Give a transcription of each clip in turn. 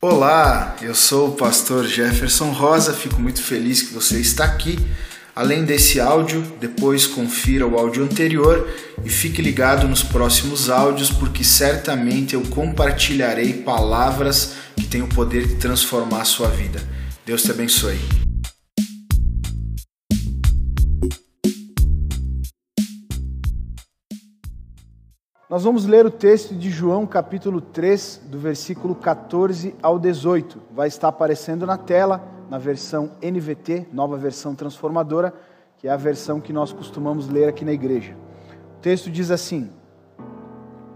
Olá, eu sou o pastor Jefferson Rosa, fico muito feliz que você está aqui. Além desse áudio, depois confira o áudio anterior e fique ligado nos próximos áudios, porque certamente eu compartilharei palavras que têm o poder de transformar a sua vida. Deus te abençoe. Nós vamos ler o texto de João, capítulo 3, do versículo 14 ao 18. Vai estar aparecendo na tela, na versão NVT, nova versão transformadora, que é a versão que nós costumamos ler aqui na igreja. O texto diz assim: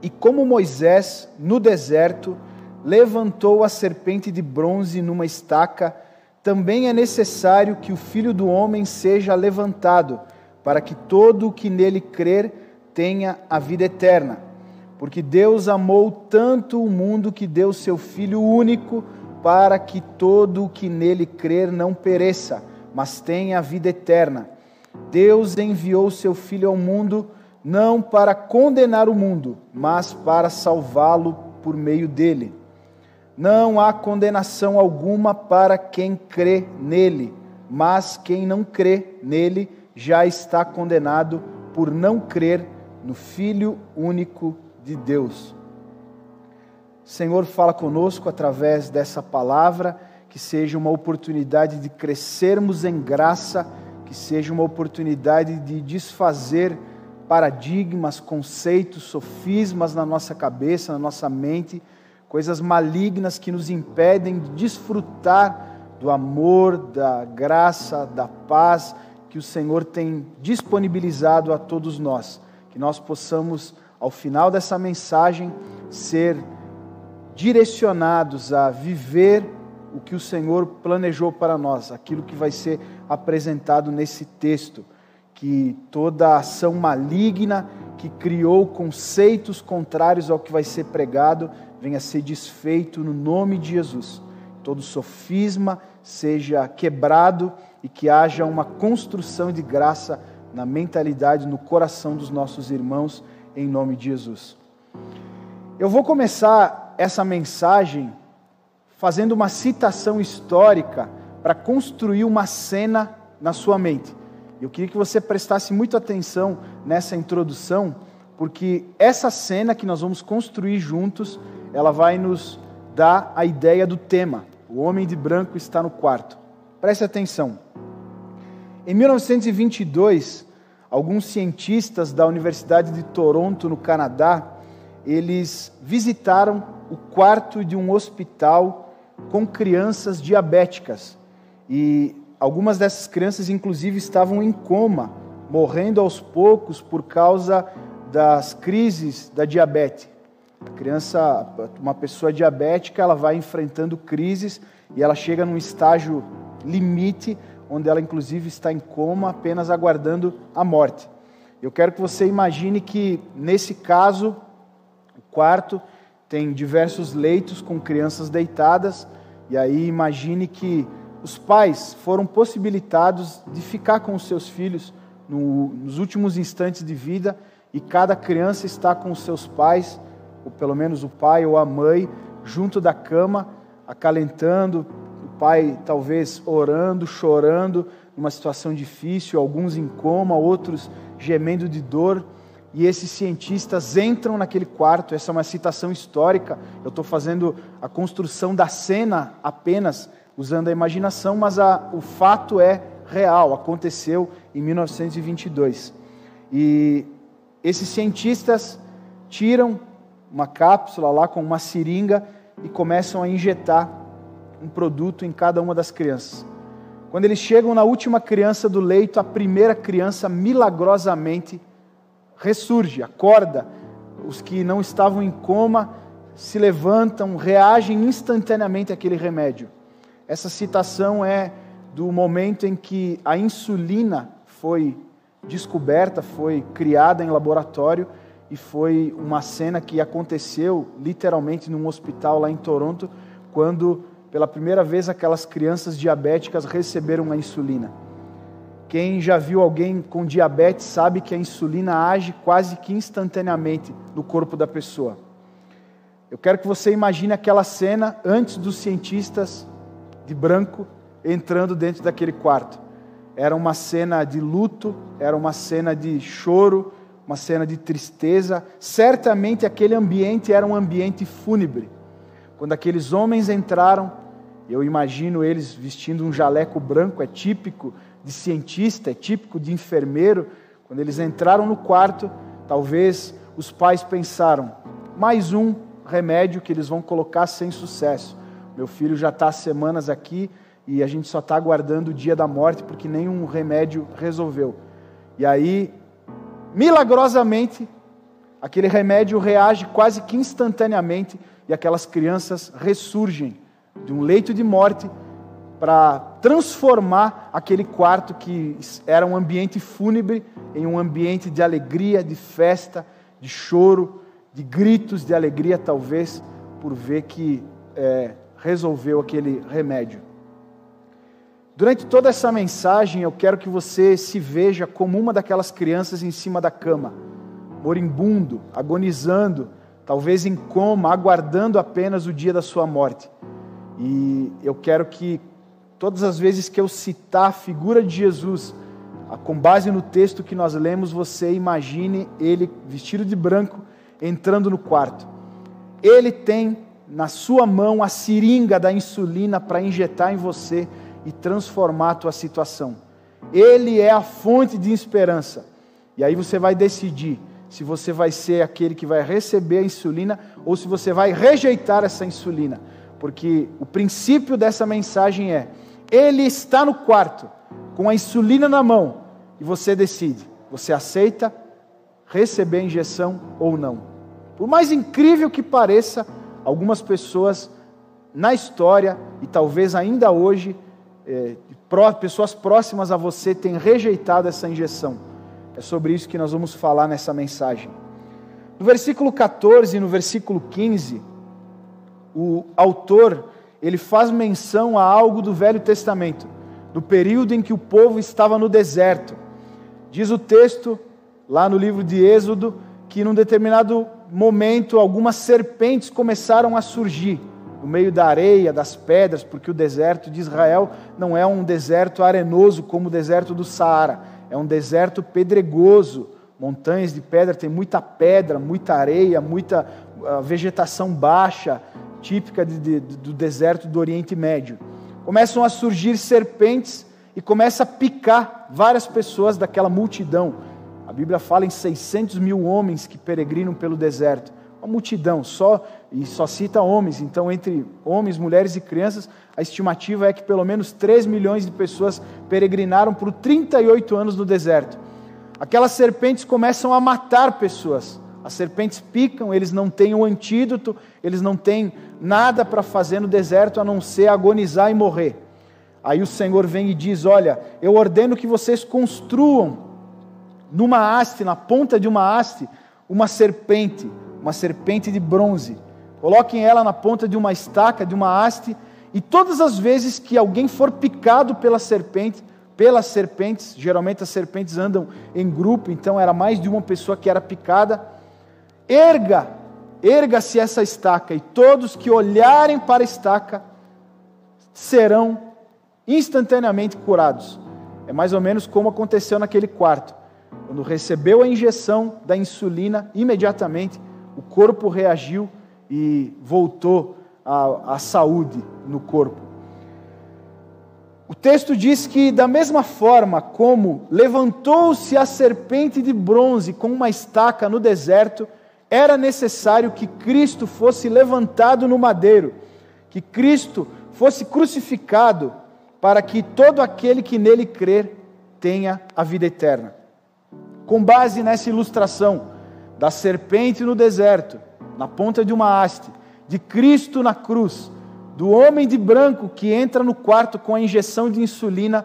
E como Moisés, no deserto, levantou a serpente de bronze numa estaca, também é necessário que o filho do homem seja levantado, para que todo o que nele crer tenha a vida eterna. Porque Deus amou tanto o mundo que deu seu Filho único, para que todo o que nele crer não pereça, mas tenha a vida eterna. Deus enviou seu Filho ao mundo não para condenar o mundo, mas para salvá-lo por meio dele. Não há condenação alguma para quem crê nele, mas quem não crê nele já está condenado por não crer no Filho único de Deus. Senhor, fala conosco através dessa palavra, que seja uma oportunidade de crescermos em graça, que seja uma oportunidade de desfazer paradigmas, conceitos, sofismas na nossa cabeça, na nossa mente, coisas malignas que nos impedem de desfrutar do amor, da graça, da paz que o Senhor tem disponibilizado a todos nós que nós possamos, ao final dessa mensagem, ser direcionados a viver o que o Senhor planejou para nós, aquilo que vai ser apresentado nesse texto, que toda ação maligna que criou conceitos contrários ao que vai ser pregado venha ser desfeito no nome de Jesus. Todo sofisma seja quebrado e que haja uma construção de graça na mentalidade, no coração dos nossos irmãos, em nome de Jesus. Eu vou começar essa mensagem fazendo uma citação histórica para construir uma cena na sua mente. Eu queria que você prestasse muita atenção nessa introdução, porque essa cena que nós vamos construir juntos, ela vai nos dar a ideia do tema. O homem de branco está no quarto. Preste atenção. Em 1922, alguns cientistas da Universidade de Toronto, no Canadá, eles visitaram o quarto de um hospital com crianças diabéticas. E algumas dessas crianças, inclusive, estavam em coma, morrendo aos poucos por causa das crises da diabetes. A criança, uma pessoa diabética, ela vai enfrentando crises e ela chega num estágio limite onde ela inclusive está em coma, apenas aguardando a morte. Eu quero que você imagine que, nesse caso, o quarto tem diversos leitos com crianças deitadas, e aí imagine que os pais foram possibilitados de ficar com os seus filhos no, nos últimos instantes de vida, e cada criança está com os seus pais, ou pelo menos o pai ou a mãe, junto da cama, acalentando, pai talvez orando, chorando, numa situação difícil, alguns em coma, outros gemendo de dor. E esses cientistas entram naquele quarto. Essa é uma citação histórica. Eu estou fazendo a construção da cena apenas usando a imaginação, mas a, o fato é real. Aconteceu em 1922. E esses cientistas tiram uma cápsula lá com uma seringa e começam a injetar um produto em cada uma das crianças. Quando eles chegam na última criança do leito, a primeira criança milagrosamente ressurge, acorda. Os que não estavam em coma se levantam, reagem instantaneamente àquele remédio. Essa citação é do momento em que a insulina foi descoberta, foi criada em laboratório e foi uma cena que aconteceu literalmente num hospital lá em Toronto, quando pela primeira vez aquelas crianças diabéticas receberam a insulina. Quem já viu alguém com diabetes sabe que a insulina age quase que instantaneamente no corpo da pessoa. Eu quero que você imagine aquela cena antes dos cientistas de branco entrando dentro daquele quarto. Era uma cena de luto, era uma cena de choro, uma cena de tristeza. Certamente aquele ambiente era um ambiente fúnebre. Quando aqueles homens entraram, eu imagino eles vestindo um jaleco branco, é típico de cientista, é típico de enfermeiro. Quando eles entraram no quarto, talvez os pais pensaram: mais um remédio que eles vão colocar sem sucesso. Meu filho já está há semanas aqui e a gente só está aguardando o dia da morte porque nenhum remédio resolveu. E aí, milagrosamente, aquele remédio reage quase que instantaneamente e aquelas crianças ressurgem de um leito de morte para transformar aquele quarto que era um ambiente fúnebre em um ambiente de alegria, de festa, de choro, de gritos de alegria, talvez, por ver que é, resolveu aquele remédio. Durante toda essa mensagem, eu quero que você se veja como uma daquelas crianças em cima da cama, moribundo, agonizando, talvez em coma, aguardando apenas o dia da sua morte. E eu quero que todas as vezes que eu citar a figura de Jesus, com base no texto que nós lemos, você imagine ele vestido de branco entrando no quarto. Ele tem na sua mão a seringa da insulina para injetar em você e transformar a tua situação. Ele é a fonte de esperança. E aí você vai decidir se você vai ser aquele que vai receber a insulina ou se você vai rejeitar essa insulina. Porque o princípio dessa mensagem é: ele está no quarto com a insulina na mão e você decide. Você aceita receber a injeção ou não. Por mais incrível que pareça, algumas pessoas na história e talvez ainda hoje é, pessoas próximas a você têm rejeitado essa injeção. É sobre isso que nós vamos falar nessa mensagem. No versículo 14 e no versículo 15, o autor ele faz menção a algo do Velho Testamento, do período em que o povo estava no deserto. Diz o texto, lá no livro de Êxodo, que num determinado momento algumas serpentes começaram a surgir no meio da areia, das pedras, porque o deserto de Israel não é um deserto arenoso como o deserto do Saara, é um deserto pedregoso, montanhas de pedra, tem muita pedra, muita areia, muita uh, vegetação baixa, típica de, de, do deserto do Oriente Médio. Começam a surgir serpentes e começa a picar várias pessoas daquela multidão. A Bíblia fala em 600 mil homens que peregrinam pelo deserto uma multidão, só e só cita homens, então entre homens, mulheres e crianças, a estimativa é que pelo menos 3 milhões de pessoas peregrinaram por 38 anos no deserto. Aquelas serpentes começam a matar pessoas. As serpentes picam, eles não têm o antídoto, eles não têm nada para fazer no deserto a não ser agonizar e morrer. Aí o Senhor vem e diz: Olha, eu ordeno que vocês construam numa haste, na ponta de uma haste, uma serpente uma serpente de bronze. Coloquem ela na ponta de uma estaca, de uma haste, e todas as vezes que alguém for picado pela serpente, pelas serpentes, geralmente as serpentes andam em grupo, então era mais de uma pessoa que era picada, erga, erga-se essa estaca, e todos que olharem para a estaca serão instantaneamente curados. É mais ou menos como aconteceu naquele quarto. Quando recebeu a injeção da insulina, imediatamente o corpo reagiu e voltou à, saúde no corpo. O texto diz que, da mesma forma como levantou-se a serpente de bronze com uma estaca no deserto, era necessário que Cristo fosse levantado no madeiro, que Cristo fosse crucificado, para que todo aquele que nele crer tenha a vida eterna. Com base nessa ilustração, da serpente no deserto, na ponta de uma haste, de Cristo na cruz, do homem de branco que entra no quarto com a injeção de insulina,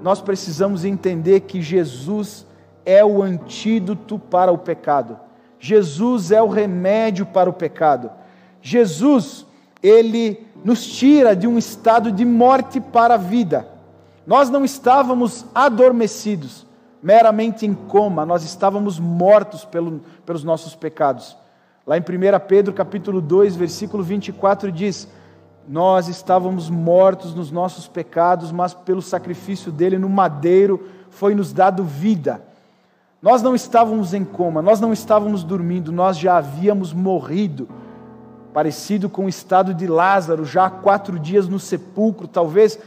nós precisamos entender que Jesus é o antídoto para o pecado. Jesus é o remédio para o pecado. Jesus, ele nos tira de um estado de morte para a vida. Nós não estávamos adormecidos, meramente em coma, nós estávamos mortos pelo, pelos nossos pecados. Lá em 1 Pedro capítulo 2, versículo 24 diz: Nós estávamos mortos nos nossos pecados, mas pelo sacrifício dele no madeiro foi nos dado vida. Nós não estávamos em coma, nós não estávamos dormindo, nós já havíamos morrido, parecido com o estado de Lázaro, já há quatro dias no sepulcro, talvez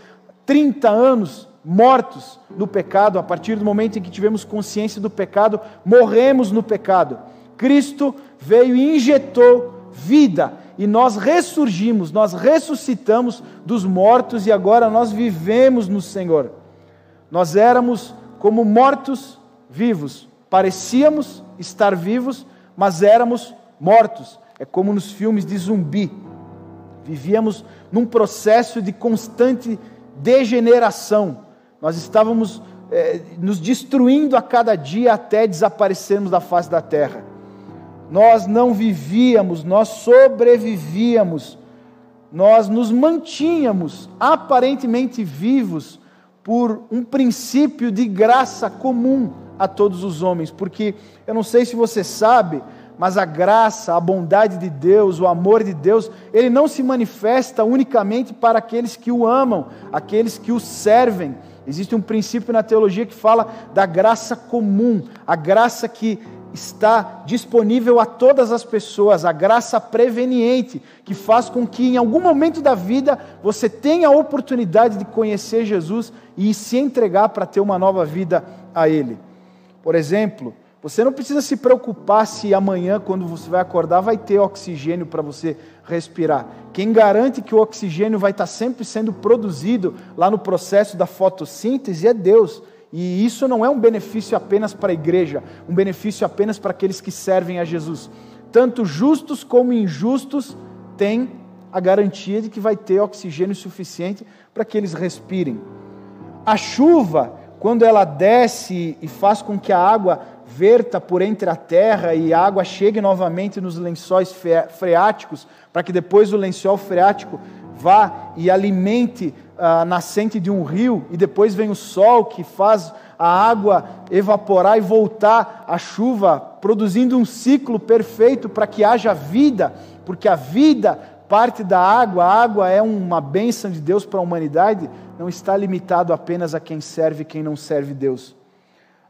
30 anos mortos no pecado, a partir do momento em que tivemos consciência do pecado, morremos no pecado. Cristo veio e injetou vida e nós ressurgimos, nós ressuscitamos dos mortos e agora nós vivemos no Senhor. Nós éramos como mortos vivos, parecíamos estar vivos, mas éramos mortos. É como nos filmes de zumbi. Vivíamos num processo de constante degeneração. Nós estávamos é, nos destruindo a cada dia até desaparecermos da face da terra nós não vivíamos, nós sobrevivíamos, nós nos mantínhamos aparentemente vivos por um princípio de graça comum a todos os homens, porque eu não sei se você sabe, mas a graça, a bondade de Deus, o amor de Deus, ele não se manifesta unicamente para aqueles que o amam, aqueles que o servem. Existe um princípio na teologia que fala da graça comum, a graça que está disponível a todas as pessoas, a graça preveniente, que faz com que em algum momento da vida você tenha a oportunidade de conhecer Jesus e se entregar para ter uma nova vida a Ele. Por exemplo, você não precisa se preocupar se amanhã, quando você vai acordar, vai ter oxigênio para você respirar. Quem garante que o oxigênio vai estar sempre sendo produzido lá no processo da fotossíntese é Deus. E isso não é um benefício apenas para a igreja, um benefício apenas para aqueles que servem a Jesus. Tanto justos como injustos têm a garantia de que vai ter oxigênio suficiente para que eles respirem. A chuva, quando ela desce e faz com que a água verta por entre a terra e a água chegue novamente nos lençóis freáticos, para que depois o lençol freático vá e alimente a nascente de um rio, e depois vem o sol que faz a água evaporar e voltar a chuva, produzindo um ciclo perfeito para que haja vida, porque a vida parte da água, a água é uma bênção de Deus para a humanidade, não está limitado apenas a quem serve e quem não serve Deus.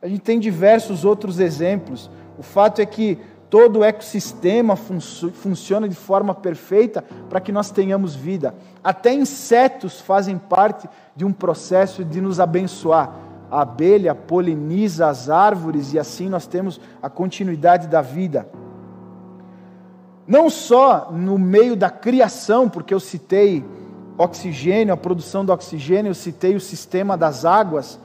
A gente tem diversos outros exemplos. O fato é que todo o ecossistema fun funciona de forma perfeita para que nós tenhamos vida. Até insetos fazem parte de um processo de nos abençoar. A abelha poliniza as árvores e assim nós temos a continuidade da vida. Não só no meio da criação, porque eu citei oxigênio, a produção do oxigênio, eu citei o sistema das águas,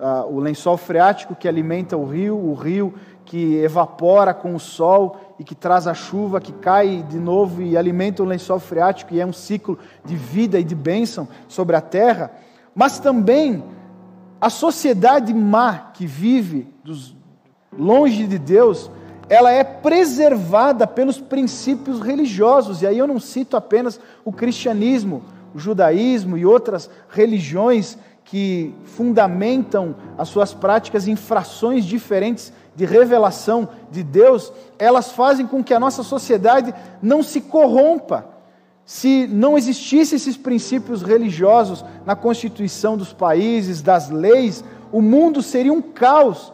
uh, o lençol freático que alimenta o rio, o rio que evapora com o sol e que traz a chuva, que cai de novo e alimenta o lençol freático, e é um ciclo de vida e de bênção sobre a terra, mas também a sociedade má que vive dos, longe de Deus, ela é preservada pelos princípios religiosos, e aí eu não cito apenas o cristianismo, judaísmo e outras religiões que fundamentam as suas práticas em frações diferentes de revelação de Deus, elas fazem com que a nossa sociedade não se corrompa. Se não existissem esses princípios religiosos na constituição dos países, das leis, o mundo seria um caos.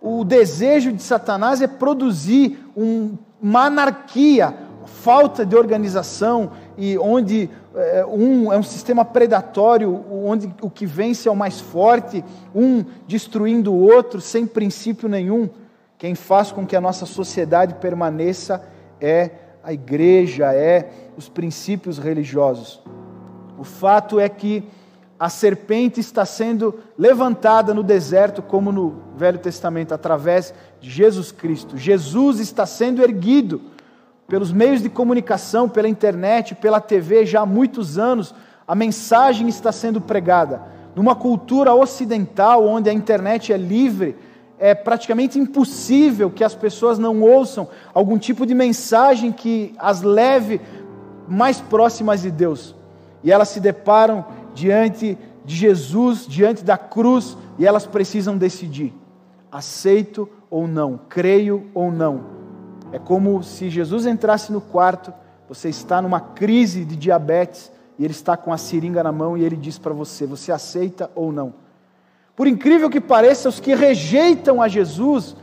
O desejo de Satanás é produzir um, uma anarquia, falta de organização e onde um é um sistema predatório, onde o que vence é o mais forte, um destruindo o outro sem princípio nenhum. Quem faz com que a nossa sociedade permaneça é a igreja, é os princípios religiosos. O fato é que a serpente está sendo levantada no deserto, como no Velho Testamento, através de Jesus Cristo. Jesus está sendo erguido pelos meios de comunicação, pela internet, pela TV, já há muitos anos. A mensagem está sendo pregada. Numa cultura ocidental, onde a internet é livre, é praticamente impossível que as pessoas não ouçam algum tipo de mensagem que as leve mais próximas de Deus. E elas se deparam diante de Jesus, diante da cruz, e elas precisam decidir: aceito ou não, creio ou não. É como se Jesus entrasse no quarto, você está numa crise de diabetes e ele está com a seringa na mão e ele diz para você: você aceita ou não? Por incrível que pareça, os que rejeitam a Jesus,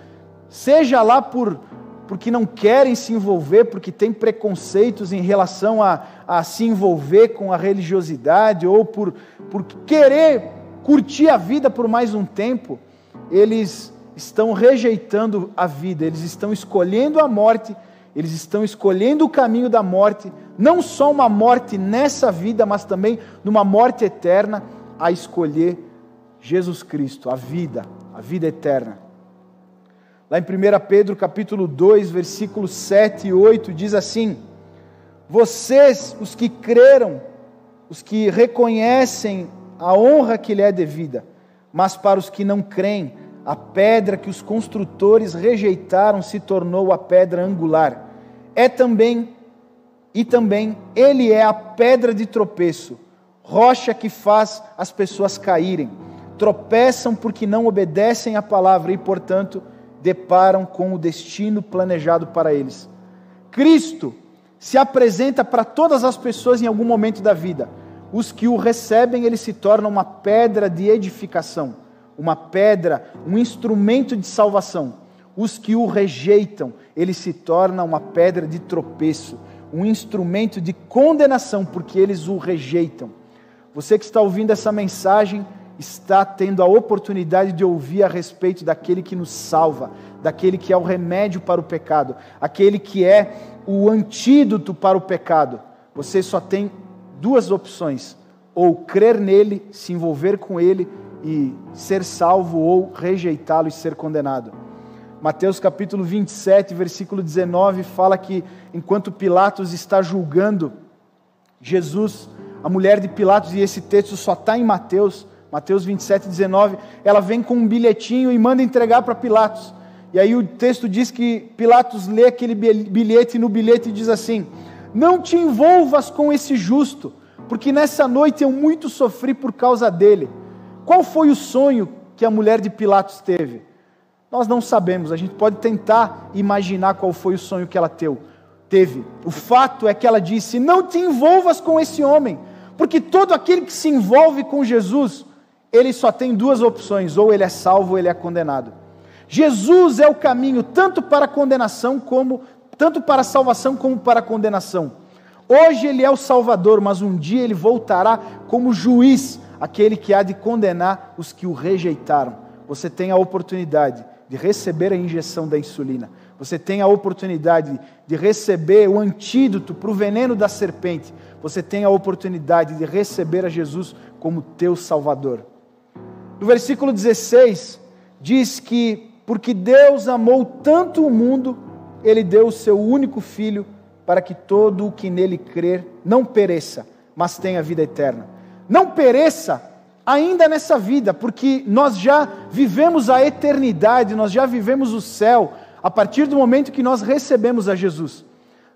seja lá por porque não querem se envolver, porque têm preconceitos em relação a, a se envolver com a religiosidade, ou por, por querer curtir a vida por mais um tempo, eles estão rejeitando a vida, eles estão escolhendo a morte, eles estão escolhendo o caminho da morte, não só uma morte nessa vida, mas também numa morte eterna, a escolher Jesus Cristo, a vida, a vida eterna. Lá em 1 Pedro capítulo 2, versículos 7 e 8, diz assim: Vocês, os que creram, os que reconhecem a honra que lhe é devida, mas para os que não creem, a pedra que os construtores rejeitaram se tornou a pedra angular. É também, e também, ele é a pedra de tropeço, rocha que faz as pessoas caírem. Tropeçam porque não obedecem à palavra e, portanto, deparam com o destino planejado para eles. Cristo se apresenta para todas as pessoas em algum momento da vida. Os que o recebem, ele se torna uma pedra de edificação, uma pedra, um instrumento de salvação. Os que o rejeitam, ele se torna uma pedra de tropeço, um instrumento de condenação, porque eles o rejeitam. Você que está ouvindo essa mensagem, está tendo a oportunidade de ouvir a respeito daquele que nos salva, daquele que é o remédio para o pecado, aquele que é o antídoto para o pecado. Você só tem duas opções: ou crer nele, se envolver com ele e ser salvo, ou rejeitá-lo e ser condenado. Mateus capítulo 27, versículo 19, fala que enquanto Pilatos está julgando Jesus, a mulher de Pilatos, e esse texto só está em Mateus, Mateus 27, 19, ela vem com um bilhetinho e manda entregar para Pilatos. E aí o texto diz que Pilatos lê aquele bilhete e no bilhete diz assim: Não te envolvas com esse justo, porque nessa noite eu muito sofri por causa dele. Qual foi o sonho que a mulher de Pilatos teve? Nós não sabemos, a gente pode tentar imaginar qual foi o sonho que ela teve. O fato é que ela disse: Não te envolvas com esse homem, porque todo aquele que se envolve com Jesus ele só tem duas opções: ou ele é salvo ou ele é condenado. Jesus é o caminho tanto para a condenação como tanto para a salvação como para a condenação. Hoje ele é o Salvador, mas um dia ele voltará como juiz, aquele que há de condenar os que o rejeitaram. Você tem a oportunidade de receber a injeção da insulina. Você tem a oportunidade de receber o antídoto para o veneno da serpente. Você tem a oportunidade de receber a Jesus como teu Salvador. No versículo 16, diz que, porque Deus amou tanto o mundo, ele deu o seu único filho, para que todo o que nele crer não pereça, mas tenha vida eterna. Não pereça ainda nessa vida, porque nós já vivemos a eternidade, nós já vivemos o céu, a partir do momento que nós recebemos a Jesus.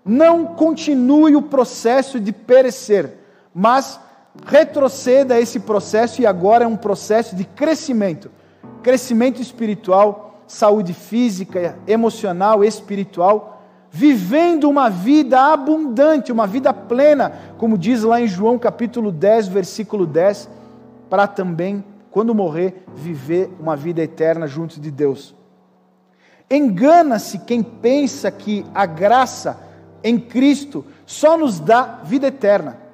Não continue o processo de perecer, mas retroceda esse processo e agora é um processo de crescimento crescimento espiritual, saúde física, emocional, espiritual, vivendo uma vida abundante, uma vida plena, como diz lá em João capítulo 10, versículo 10, para também, quando morrer, viver uma vida eterna junto de Deus. Engana-se quem pensa que a graça em Cristo só nos dá vida eterna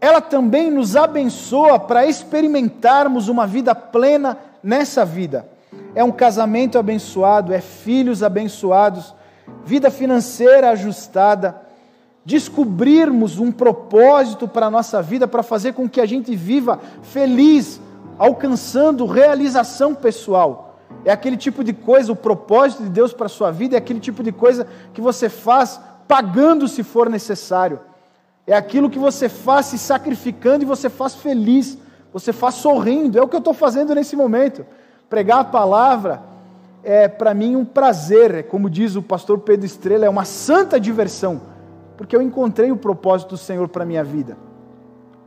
ela também nos abençoa para experimentarmos uma vida plena nessa vida. É um casamento abençoado, é filhos abençoados, vida financeira ajustada, descobrirmos um propósito para a nossa vida, para fazer com que a gente viva feliz, alcançando realização pessoal. É aquele tipo de coisa, o propósito de Deus para a sua vida é aquele tipo de coisa que você faz pagando se for necessário. É aquilo que você faz se sacrificando e você faz feliz, você faz sorrindo. É o que eu estou fazendo nesse momento. Pregar a palavra é para mim um prazer, é como diz o pastor Pedro Estrela, é uma santa diversão, porque eu encontrei o propósito do Senhor para minha vida.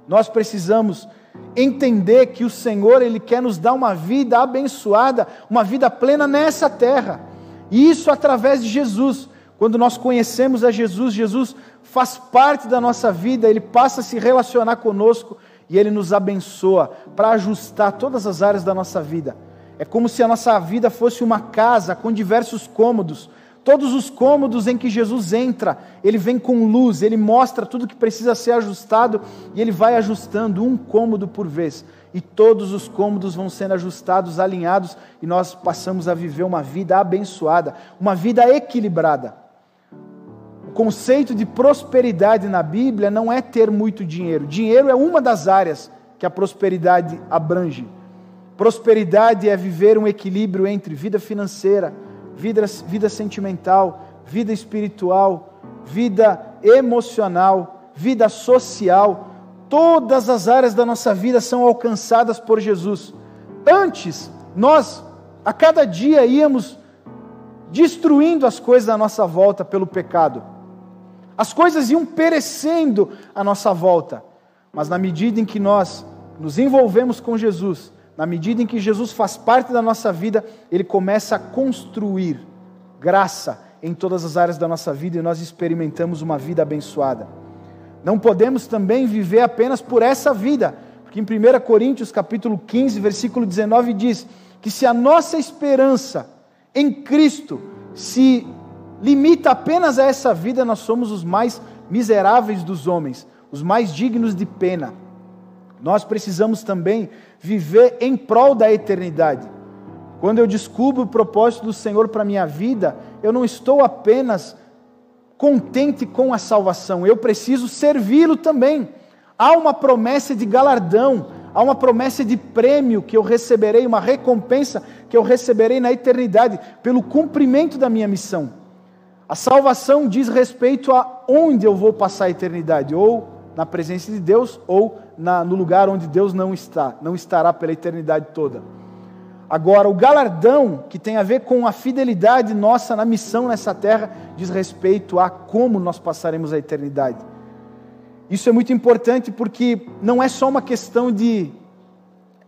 Nós precisamos entender que o Senhor ele quer nos dar uma vida abençoada, uma vida plena nessa terra. E isso através de Jesus. Quando nós conhecemos a Jesus, Jesus faz parte da nossa vida, ele passa a se relacionar conosco e ele nos abençoa para ajustar todas as áreas da nossa vida. É como se a nossa vida fosse uma casa com diversos cômodos. Todos os cômodos em que Jesus entra, ele vem com luz, ele mostra tudo que precisa ser ajustado e ele vai ajustando um cômodo por vez. E todos os cômodos vão sendo ajustados, alinhados, e nós passamos a viver uma vida abençoada, uma vida equilibrada. O conceito de prosperidade na Bíblia não é ter muito dinheiro. Dinheiro é uma das áreas que a prosperidade abrange. Prosperidade é viver um equilíbrio entre vida financeira, vida, vida sentimental, vida espiritual, vida emocional, vida social. Todas as áreas da nossa vida são alcançadas por Jesus. Antes, nós, a cada dia, íamos destruindo as coisas à nossa volta pelo pecado. As coisas iam perecendo à nossa volta, mas na medida em que nós nos envolvemos com Jesus, na medida em que Jesus faz parte da nossa vida, ele começa a construir graça em todas as áreas da nossa vida e nós experimentamos uma vida abençoada. Não podemos também viver apenas por essa vida, porque em 1 Coríntios capítulo 15, versículo 19 diz que se a nossa esperança em Cristo se limita apenas a essa vida, nós somos os mais miseráveis dos homens, os mais dignos de pena. Nós precisamos também viver em prol da eternidade. Quando eu descubro o propósito do Senhor para a minha vida, eu não estou apenas contente com a salvação, eu preciso servi-lo também. Há uma promessa de galardão, há uma promessa de prêmio que eu receberei, uma recompensa que eu receberei na eternidade pelo cumprimento da minha missão. A salvação diz respeito a onde eu vou passar a eternidade, ou na presença de Deus, ou na, no lugar onde Deus não está, não estará pela eternidade toda. Agora, o galardão, que tem a ver com a fidelidade nossa na missão nessa terra, diz respeito a como nós passaremos a eternidade. Isso é muito importante porque não é só uma questão de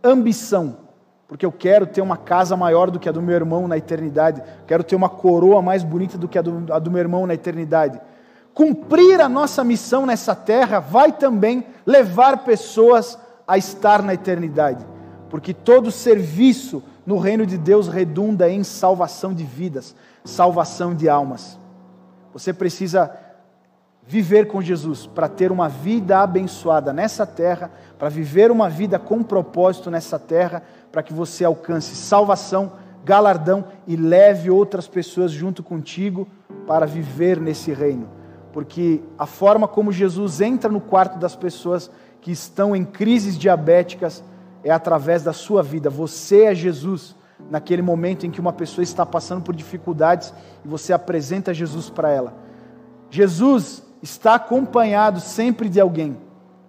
ambição porque eu quero ter uma casa maior do que a do meu irmão na eternidade, quero ter uma coroa mais bonita do que a do, a do meu irmão na eternidade. Cumprir a nossa missão nessa terra vai também levar pessoas a estar na eternidade, porque todo serviço no reino de Deus redunda em salvação de vidas, salvação de almas. Você precisa viver com Jesus para ter uma vida abençoada nessa terra, para viver uma vida com propósito nessa terra para que você alcance salvação, galardão e leve outras pessoas junto contigo para viver nesse reino. Porque a forma como Jesus entra no quarto das pessoas que estão em crises diabéticas é através da sua vida. Você é Jesus naquele momento em que uma pessoa está passando por dificuldades e você apresenta Jesus para ela. Jesus está acompanhado sempre de alguém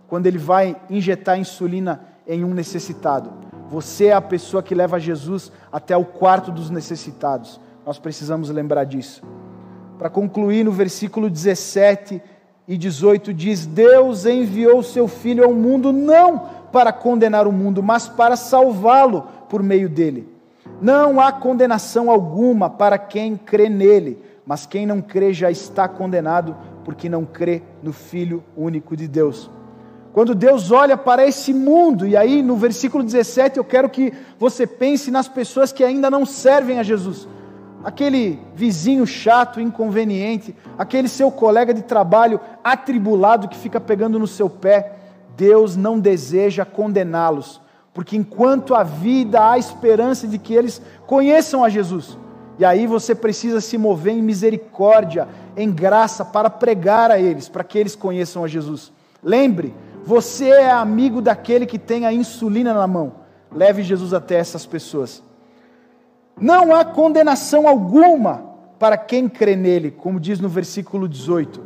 quando ele vai injetar insulina em um necessitado. Você é a pessoa que leva Jesus até o quarto dos necessitados. Nós precisamos lembrar disso. Para concluir, no versículo 17 e 18 diz: Deus enviou seu Filho ao mundo não para condenar o mundo, mas para salvá-lo por meio dele. Não há condenação alguma para quem crê nele, mas quem não crê já está condenado, porque não crê no Filho único de Deus. Quando Deus olha para esse mundo, e aí no versículo 17 eu quero que você pense nas pessoas que ainda não servem a Jesus. Aquele vizinho chato, inconveniente, aquele seu colega de trabalho atribulado que fica pegando no seu pé, Deus não deseja condená-los, porque enquanto há vida, há esperança de que eles conheçam a Jesus. E aí você precisa se mover em misericórdia, em graça, para pregar a eles, para que eles conheçam a Jesus. Lembre, você é amigo daquele que tem a insulina na mão. Leve Jesus até essas pessoas. Não há condenação alguma para quem crê nele, como diz no versículo 18.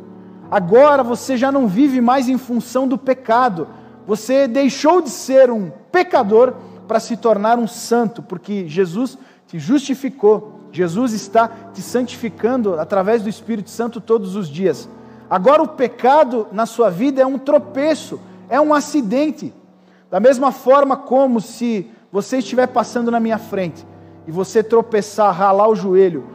Agora você já não vive mais em função do pecado. Você deixou de ser um pecador para se tornar um santo, porque Jesus te justificou. Jesus está te santificando através do Espírito Santo todos os dias. Agora o pecado na sua vida é um tropeço, é um acidente. Da mesma forma como se você estiver passando na minha frente e você tropeçar, ralar o joelho,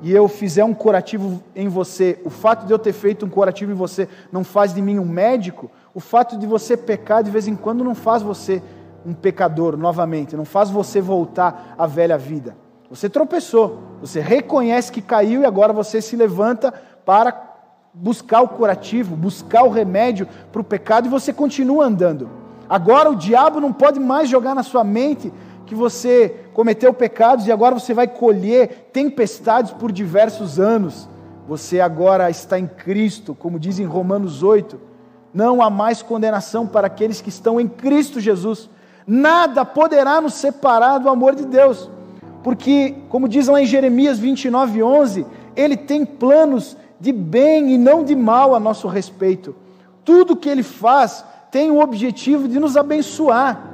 e eu fizer um curativo em você, o fato de eu ter feito um curativo em você não faz de mim um médico, o fato de você pecar de vez em quando não faz você um pecador novamente, não faz você voltar à velha vida. Você tropeçou, você reconhece que caiu e agora você se levanta para buscar o curativo, buscar o remédio para o pecado e você continua andando. Agora o diabo não pode mais jogar na sua mente que você cometeu pecados e agora você vai colher tempestades por diversos anos. Você agora está em Cristo, como diz em Romanos 8. Não há mais condenação para aqueles que estão em Cristo Jesus. Nada poderá nos separar do amor de Deus porque, como diz lá em Jeremias 29, 11, ele tem planos de bem e não de mal a nosso respeito. Tudo que ele faz tem o objetivo de nos abençoar.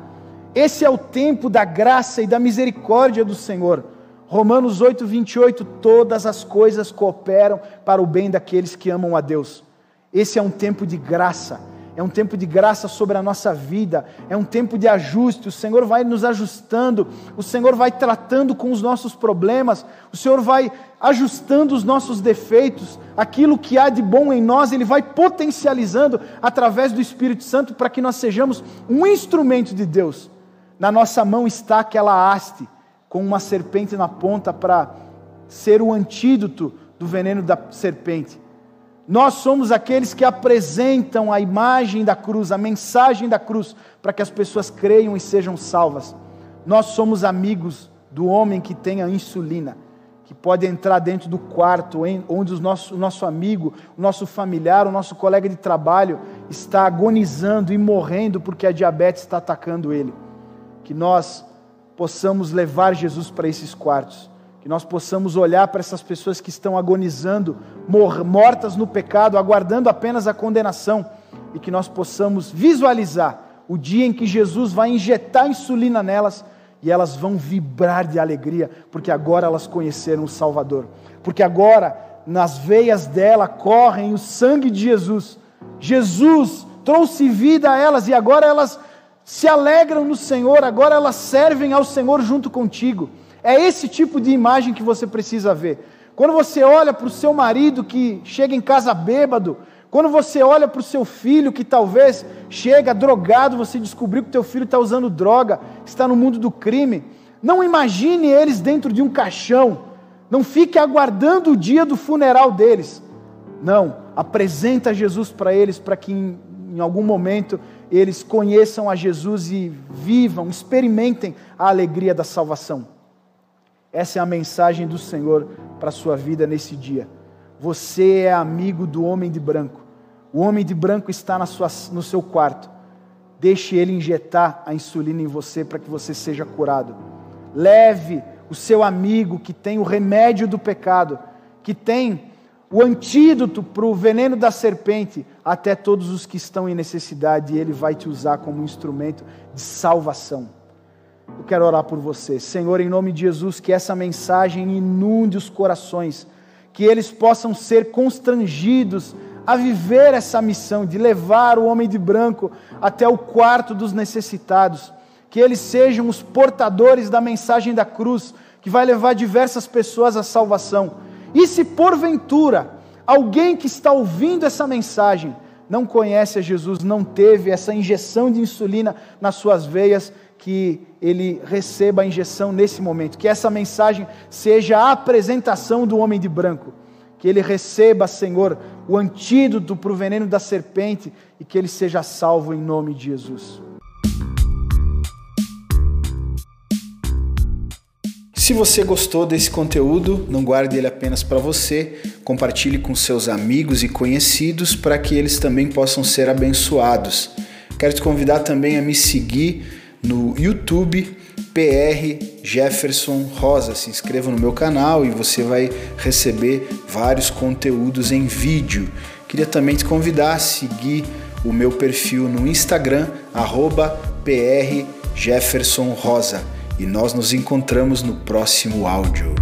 Esse é o tempo da graça e da misericórdia do Senhor. Romanos 8, 28, todas as coisas cooperam para o bem daqueles que amam a Deus. Esse é um tempo de graça é um tempo de graça sobre a nossa vida, é um tempo de ajuste. O Senhor vai nos ajustando, o Senhor vai tratando com os nossos problemas, o Senhor vai ajustando os nossos defeitos, aquilo que há de bom em nós, Ele vai potencializando através do Espírito Santo para que nós sejamos um instrumento de Deus. Na nossa mão está aquela haste com uma serpente na ponta para ser o antídoto do veneno da serpente. Nós somos aqueles que apresentam a imagem da cruz, a mensagem da cruz, para que as pessoas creiam e sejam salvas. Nós somos amigos do homem que tem a insulina, que pode entrar dentro do quarto onde o nosso, o nosso amigo, o nosso familiar, o nosso colega de trabalho está agonizando e morrendo porque a diabetes está atacando ele. Que nós possamos levar Jesus para esses quartos que nós possamos olhar para essas pessoas que estão agonizando, mortas no pecado, aguardando apenas a condenação, e que nós possamos visualizar o dia em que Jesus vai injetar insulina nelas e elas vão vibrar de alegria, porque agora elas conheceram o Salvador, porque agora nas veias dela correm o sangue de Jesus. Jesus trouxe vida a elas e agora elas se alegram no Senhor, agora elas servem ao Senhor junto contigo. É esse tipo de imagem que você precisa ver. Quando você olha para o seu marido que chega em casa bêbado, quando você olha para o seu filho que talvez chega drogado, você descobriu que teu filho está usando droga, está no mundo do crime, não imagine eles dentro de um caixão. Não fique aguardando o dia do funeral deles. Não, apresenta Jesus para eles para que em, algum momento eles conheçam a Jesus e vivam, experimentem a alegria da salvação. Essa é a mensagem do Senhor para a sua vida nesse dia. Você é amigo do homem de branco. O homem de branco está sua, no seu quarto. Deixe ele injetar a insulina em você para que você seja curado. Leve o seu amigo que tem o remédio do pecado, que tem o antídoto para o veneno da serpente, até todos os que estão em necessidade, e ele vai te usar como instrumento de salvação. Eu quero orar por você. Senhor, em nome de Jesus, que essa mensagem inunde os corações, que eles possam ser constrangidos a viver essa missão de levar o homem de branco até o quarto dos necessitados, que eles sejam os portadores da mensagem da cruz, que vai levar diversas pessoas à salvação. E se porventura alguém que está ouvindo essa mensagem não conhece a Jesus, não teve essa injeção de insulina nas suas veias, que ele receba a injeção nesse momento, que essa mensagem seja a apresentação do homem de branco, que ele receba, Senhor, o antídoto para o veneno da serpente e que ele seja salvo em nome de Jesus. Se você gostou desse conteúdo, não guarde ele apenas para você, compartilhe com seus amigos e conhecidos para que eles também possam ser abençoados. Quero te convidar também a me seguir no YouTube PR Jefferson Rosa. Se inscreva no meu canal e você vai receber vários conteúdos em vídeo. Queria também te convidar a seguir o meu perfil no Instagram, PR Jefferson Rosa. E nós nos encontramos no próximo áudio.